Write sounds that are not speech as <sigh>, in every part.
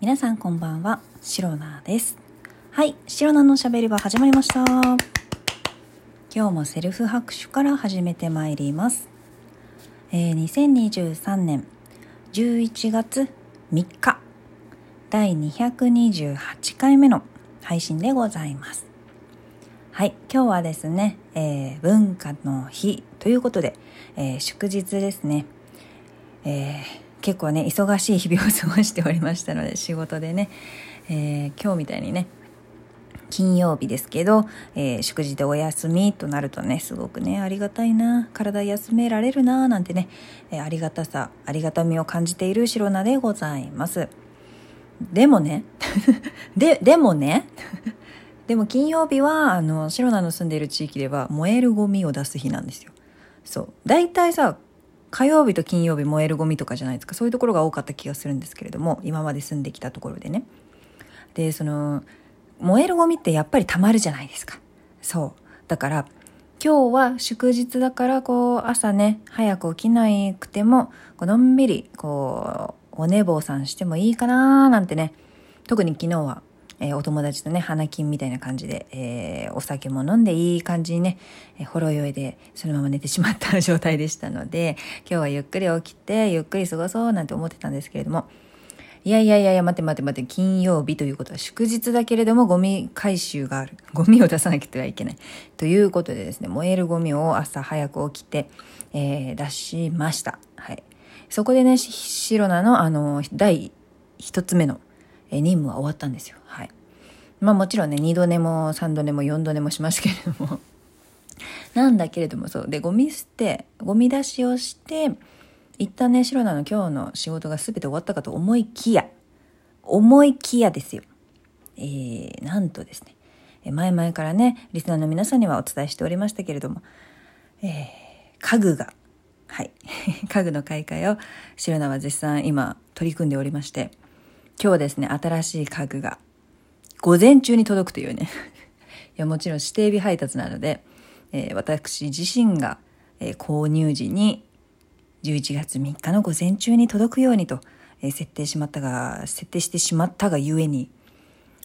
皆さんこんばんは、シロナです。はい、シロナのしゃべり場始まりました。今日もセルフ拍手から始めてまいります。えー2023年11月3日、第228回目の配信でございます。はい、今日はですね、えー文化の日ということで、えー祝日ですね。えー結構ね忙しい日々を過ごしておりましたので仕事でね、えー今日みたいにね金曜日ですけど、えー祝日でお休みとなるとねすごくねありがたいな体休められるななんてね、えーありがたさありがたみを感じている白菜でございます。でもね <laughs> ででもね <laughs> でも金曜日はあの白菜の住んでいる地域では燃えるゴミを出す日なんですよ。そう。大体さ火曜日と金曜日燃えるゴミとかじゃないですか。そういうところが多かった気がするんですけれども今まで住んできたところでね。でその燃えるゴミってやっぱりたまるじゃないですか。そう。だから今日は祝日だからこう朝ね早く起きなくてもこうのんびりこうお寝坊さんしてもいいかなーなんてね。特に昨日はえーお友達とね、花金みたいな感じで、えーお酒も飲んでいい感じにね、えーほろ酔いでそのまま寝てしまった状態でしたので、今日はゆっくり起きて、ゆっくり過ごそうなんて思ってたんですけれども、いやいやいや、待て待て待て、金曜日ということは祝日だけれどもゴミ回収がある。ゴミを出さなきゃいけない。ということでですね、燃えるゴミを朝早く起きて、えー出しました。はい。そこでね、し白菜のあの、第一つ目のえ任務は終わったんですよ。はい。まあもちろんね、二度寝も三度寝も四度寝もしましたけれども。<laughs> なんだけれどもそう。で、ゴミ捨て、ゴミ出しをして、一旦ね、白菜の今日の仕事が全て終わったかと思いきや、思いきやですよ。えー、なんとですね、前々からね、リスナーの皆さんにはお伝えしておりましたけれども、えー家具が、はい、<laughs> 家具の買い替えを白菜は絶賛今取り組んでおりまして、今日ですね、新しい家具が午前中に届くというね。<laughs> いや、もちろん指定日配達なので、えー私自身が、えー購入時に11月3日の午前中に届くようにと、えー設定しまったが、設定してしまったがゆえに、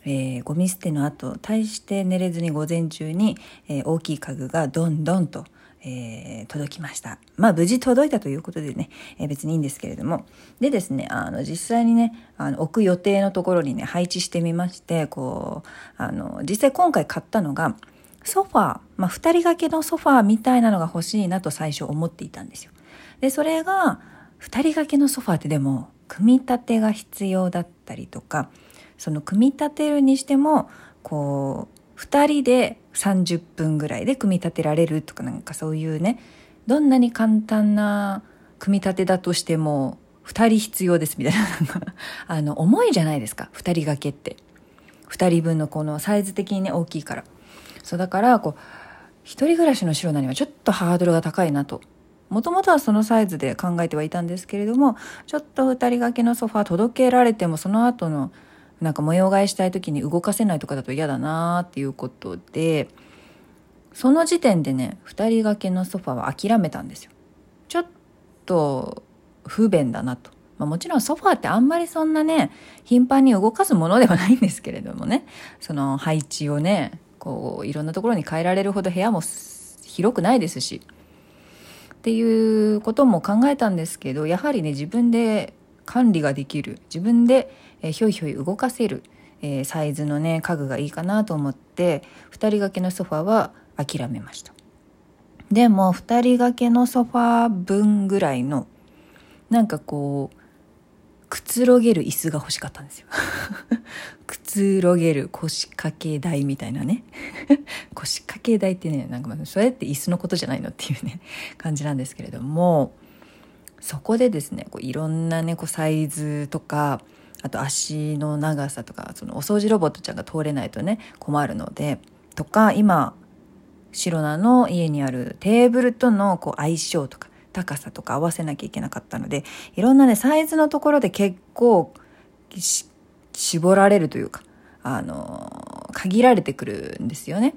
えーゴミ捨ての後、大して寝れずに午前中に、えー大きい家具がどんどんと、えー届きました。まあ無事届いたということでね、えー別にいいんですけれども。でですね、あの実際にね、あの置く予定のところにね、配置してみまして、こう、あの、実際今回買ったのが、ソファー、まあ二人掛けのソファーみたいなのが欲しいなと最初思っていたんですよ。で、それが、二人掛けのソファーってでも、組み立てが必要だったりとか、その組み立てるにしても、こうう、二人で30分ぐらいで組み立てられるとかなんかそういうね、どんなに簡単な組み立てだとしても、二人必要ですみたいな、<laughs> あの、重いじゃないですか、二人掛けって。二人分のこのサイズ的にね、大きいから。そうだから、こう、一人暮らしの白菜にはちょっとハードルが高いなと。もともとはそのサイズで考えてはいたんですけれども、ちょっと二人掛けのソファー届けられてもその後のなんか模様替えしたい時に動かせないとかだと嫌だなーっていうことで、その時点でね、二人掛けのソファは諦めたんですよ。ちょっと不便だなと。まあ、もちろんソファーってあんまりそんなね、頻繁に動かすものではないんですけれどもね、その配置をね、こう、いろんなところに変えられるほど部屋も広くないですし、っていうことも考えたんですけど、やはりね、自分で管理ができる、自分で、えーひょいひょい動かせる、えーサイズのね、家具がいいかなと思って、二人掛けのソファは諦めました。でも、二人掛けのソファ分ぐらいの、なんかこう、くつろげる椅子が欲しかったんですよ。<laughs> くつろげる腰掛け台みたいなね。<laughs> 腰掛け台ってね、なんかまあそれって椅子のことじゃないのっていうね、感じなんですけれども、そこでですね、こういろんなね、こうサイズとか、あと足の長さとか、そのお掃除ロボットちゃんが通れないとね、困るので、とか、今、白菜の家にあるテーブルとのこう相性とか高さとか合わせなきゃいけなかったのでいろんなねサイズのところで結構し絞られるというかあの限られてくるんですよね。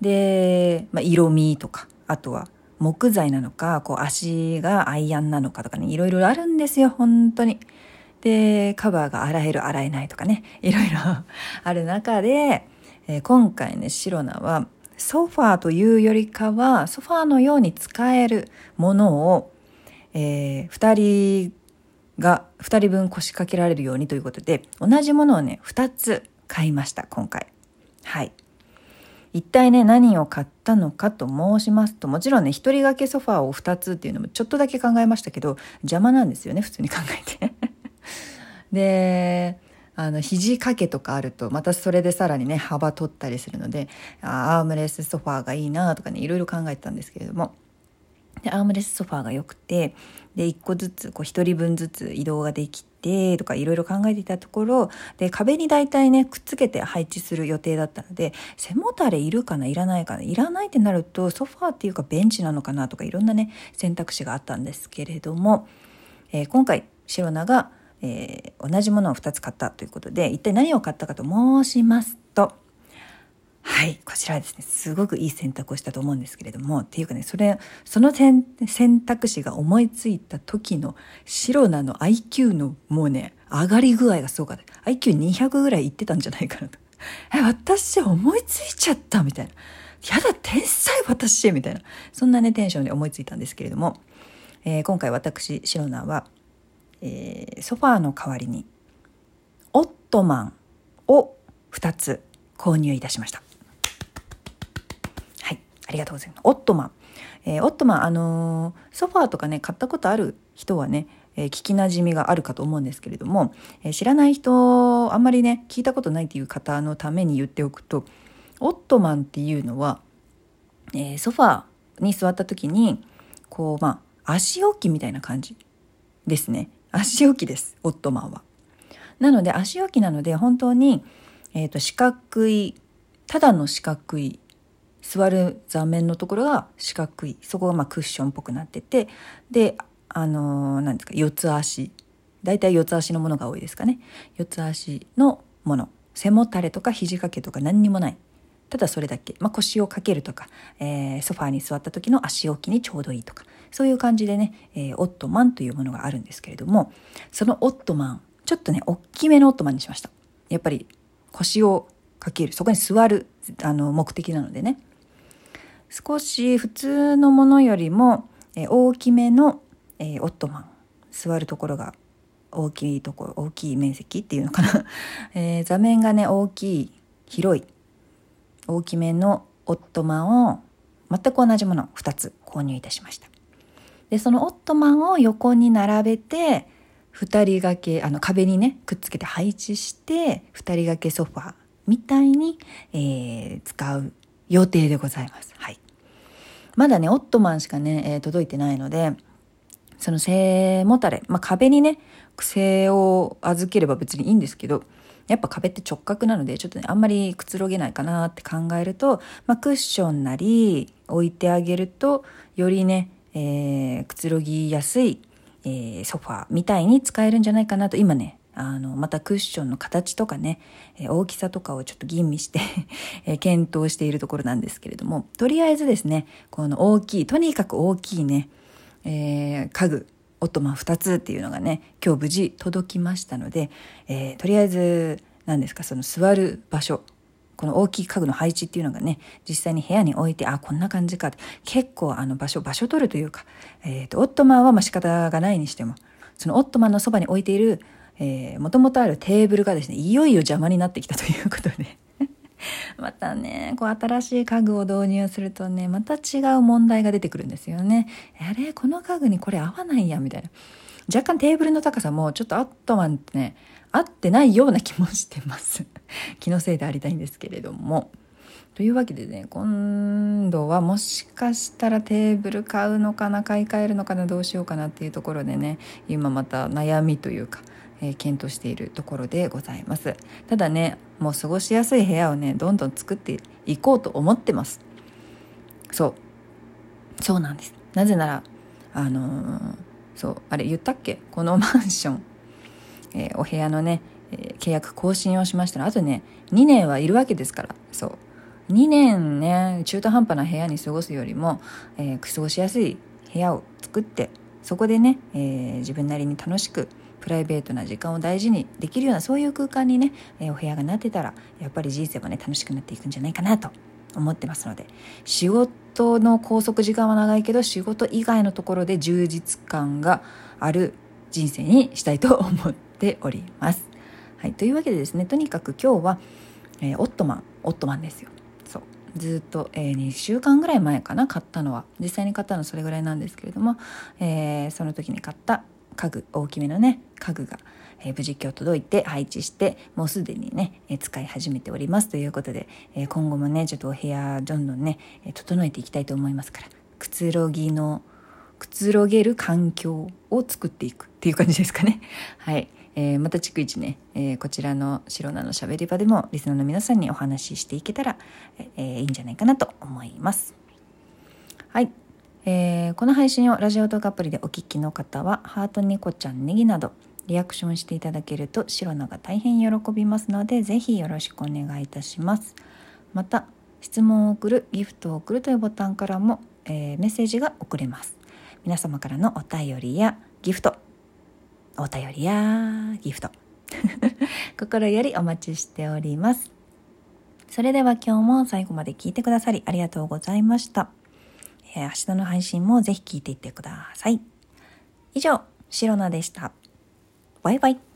で、まあ、色味とかあとは木材なのかこう足がアイアンなのかとかねいろいろあるんですよ本当に。でカバーが洗える洗えないとかねいろいろ <laughs> ある中で、えー、今回ねシロナはソファーというよりかはソファーのように使えるものを、えー、2人が2人分腰掛けられるようにということで同じものをね2つ買いました今回はい一体ね何を買ったのかと申しますともちろんね一人掛けソファーを2つっていうのもちょっとだけ考えましたけど邪魔なんですよね普通に考えて。<laughs> であの肘掛けとかあるとまたそれでさらにね幅取ったりするのでアームレスソファーがいいなとかねいろいろ考えてたんですけれども。でアームレスソファーが良くてで1個ずつこう1人分ずつ移動ができてとかいろいろ考えていたところで壁に大体ねくっつけて配置する予定だったので背もたれいるかないらないかないらないってなるとソファーっていうかベンチなのかなとかいろんなね選択肢があったんですけれども、えー、今回白菜がえー、同じものを2つ買ったということで一体何を買ったかと申しますとはい。こちらはですねすごくいい選択をしたと思うんですけれどもっていうかねそれその選択肢が思いついた時の白菜の IQ のもうね上がり具合がすごかった。IQ200 ぐらいいってたんじゃないかなと。<laughs> え私思いついちゃったみたいな。やだ天才私みたいな。そんなねテンションで思いついたんですけれども、えー、今回私白菜はえー、ソファーの代わりにオットマンを2つ購入いたしました。ありがとうございます。オットマン。えー、オットマン、あのー、ソファーとかね、買ったことある人はね、えー、聞きなじみがあるかと思うんですけれども、え、知らない人、あんまりね、聞いたことないという方のために言っておくと、オットマンっていうのは、え、ソファーに座った時に、こう、まあ、足置きみたいな感じですね。足置きです、オットマンは。なので足置きなので本当に、えーと、四角いただの四角い座る座面のところが四角い。そこがまクッションっぽくなっててであの何、ー、ですか四つ足。大体四つ足のものが多いですかね。四つ足のもの。背もたれとか肘掛けとか何にもない。ただそれだけ、まあ、腰をかけるとか、えー、ソファーに座った時の足置きにちょうどいいとか。そういう感じでね、えー、オットマンというものがあるんですけれどもそのオットマンちょっとね大きめのオットマンにしました。やっぱり腰をかける。そこに座るあの目的なのでね。少し普通のものよりも、大きめの、オットマン。座るところが大きいところ大きい面積っていうのかな、<laughs> 座面がね大きい広い大きめのオットマンを全く同じものを2つ購入いたしました。でそのオットマンを横に並べて2人掛けあの壁にねくっつけて配置して2人掛けソファーみたいに、えー、使う予定でございます。はい、まだねオットマンしかね、えー、届いてないのでその背もたれ、まあ、壁にね癖を預ければ別にいいんですけどやっぱ壁って直角なのでちょっとねあんまりくつろげないかなって考えると、まあ、クッションなり置いてあげるとよりねえー、くつろぎやすい、えー、ソファーみたいに使えるんじゃないかなと今ねあのまたクッションの形とかね、え、大きさとかをちょっと吟味して <laughs> え、検討しているところなんですけれどもとりあえずですねこの大きいとにかく大きいね、えー、家具オットマン2つっていうのがね今日無事届きましたので、えー、とりあえず何ですかその座る場所この大きい家具の配置っていうのがね、実際に部屋に置いて、あ、こんな感じかって、結構あの場所、場所取るというか、えっ、ー、と、オットマンはまあ仕方がないにしても、そのオットマンのそばに置いている、えー、もともとあるテーブルがですね、いよいよ邪魔になってきたということで <laughs> またね、こう新しい家具を導入するとね、また違う問題が出てくるんですよね。あれこの家具にこれ合わないや、みたいな。若干テーブルの高さもちょっとアットマンってね、合ってないような気もしてます <laughs> 気のせいでありたいんですけれどもというわけでね今度はもしかしたらテーブル買うのかな買い替えるのかなどうしようかなっていうところでね今また悩みというか、えー、検討しているところでございます。ただねもう過ごしやすい部屋をねどんどん作っていこうと思ってます。そう。そうなんです。なぜならあのー、そうあれ言ったっけ？このマンション。えー、お部屋のね、え、契約更新をしましたらあとね2年はいるわけですから。そう。2年ね中途半端な部屋に過ごすよりも、えー、過ごしやすい部屋を作ってそこでね、え自分なりに楽しくプライベートな時間を大事にできるようなそういう空間にね、え、お部屋がなってたらやっぱり人生もね楽しくなっていくんじゃないかなと思ってますので仕事の拘束時間は長いけど仕事以外のところで充実感がある人生にしたいと思っております。はい、というわけでですねとにかく今日は、えー、オットマンオットマンですよ。そうずっと、えー、2週間ぐらい前かな買ったのは実際に買ったのはそれぐらいなんですけれども、えー、その時に買った家具大きめのね家具が、えー、無事今日届いて配置してもうすでにね、えー、使い始めておりますということで、えー、今後もねちょっとお部屋どんどんね整えていきたいと思いますからくつろぎのくつろげる環境を作っていくっていう感じですかね。<laughs> はい。えー、また逐一ね、えー、こちらの白菜のしゃべり場でもリスナーの皆さんにお話ししていけたら、えー、いいんじゃないかなと思います。はい。えー、この配信をラジオ動画アプリでお聞きの方は、ハートニコちゃんネギなど、リアクションしていただけると白菜が大変喜びますので、ぜひよろしくお願いいたします。また、質問を送る、ギフトを送るというボタンからも、えー、メッセージが送れます。皆様からのお便りやギフト、お便りやギフト、<laughs> 心よりお待ちしております。それでは今日も最後まで聞いてくださりありがとうございました。えー、明日の配信もぜひ聞いていってください。以上、シロナでした。バイバイ。